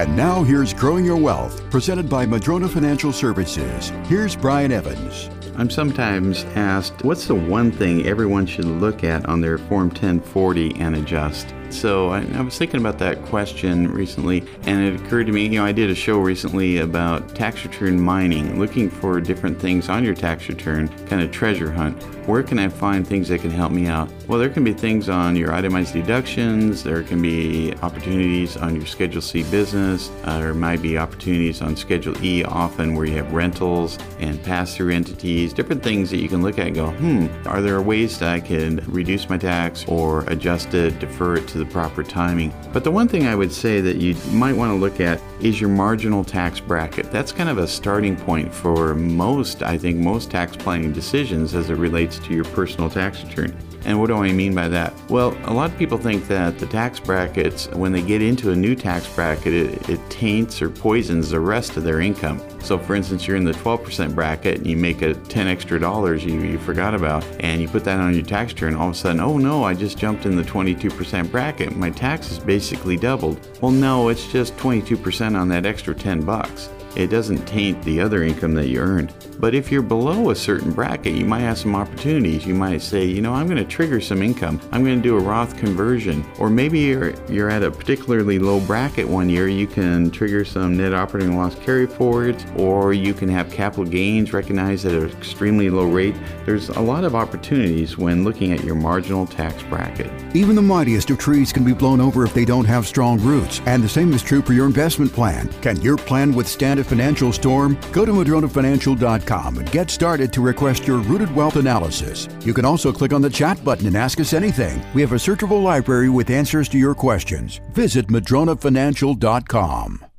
And now here's Growing Your Wealth, presented by Madrona Financial Services. Here's Brian Evans. I'm sometimes asked, what's the one thing everyone should look at on their Form 1040 and adjust? So I, I, was thinking about that question recently, and it occurred to me, you know, I did a show recently about tax return mining, looking for different things on your tax return, kind of treasure hunt. Where can I find things that can help me out? Well, there can be things on your itemized deductions, there can be opportunities on your Schedule C business, uh, there might be opportunities on Schedule E often where you have rentals and pass through entities, different things that you can look at and go, hmm, are there ways that I can reduce my tax or adjust it, defer it to the proper timing. But the one thing I would say that you might want to look at is your marginal tax bracket. That's kind of a starting point for most, I think, most tax planning decisions as it relates to your personal tax return. And what do I mean by that? Well, a lot of people think that the tax brackets, when they get into a new tax bracket, it, it, taints or poisons the rest of their income. So, for instance, you're in the 12% bracket and you make a 10 extra dollars you, you forgot about, and you put that on your tax return. All of a sudden, oh no, I just jumped in the 22% bracket. My tax is basically doubled. Well, no, it's just 22% on that extra 10 bucks. It doesn't taint the other income that you earned. But if you're below a certain bracket, you might have some opportunities. You might say, you know, I'm going to trigger some income. I'm going to do a Roth conversion. Or maybe you're, you're at a particularly low bracket one year. You can trigger some net operating loss carry forwards, or you can have capital gains recognized at an extremely low rate. There's a lot of opportunities when looking at your marginal tax bracket. Even the mightiest of trees can be blown over if they don't have strong roots. And the same is true for your investment plan. Can your plan withstand a financial storm? Go to MadronaFinancial.com and get started to request your rooted wealth analysis. You can also click on the chat button and ask us anything. We have a searchable library with answers to your questions. Visit MadronaFinancial.com.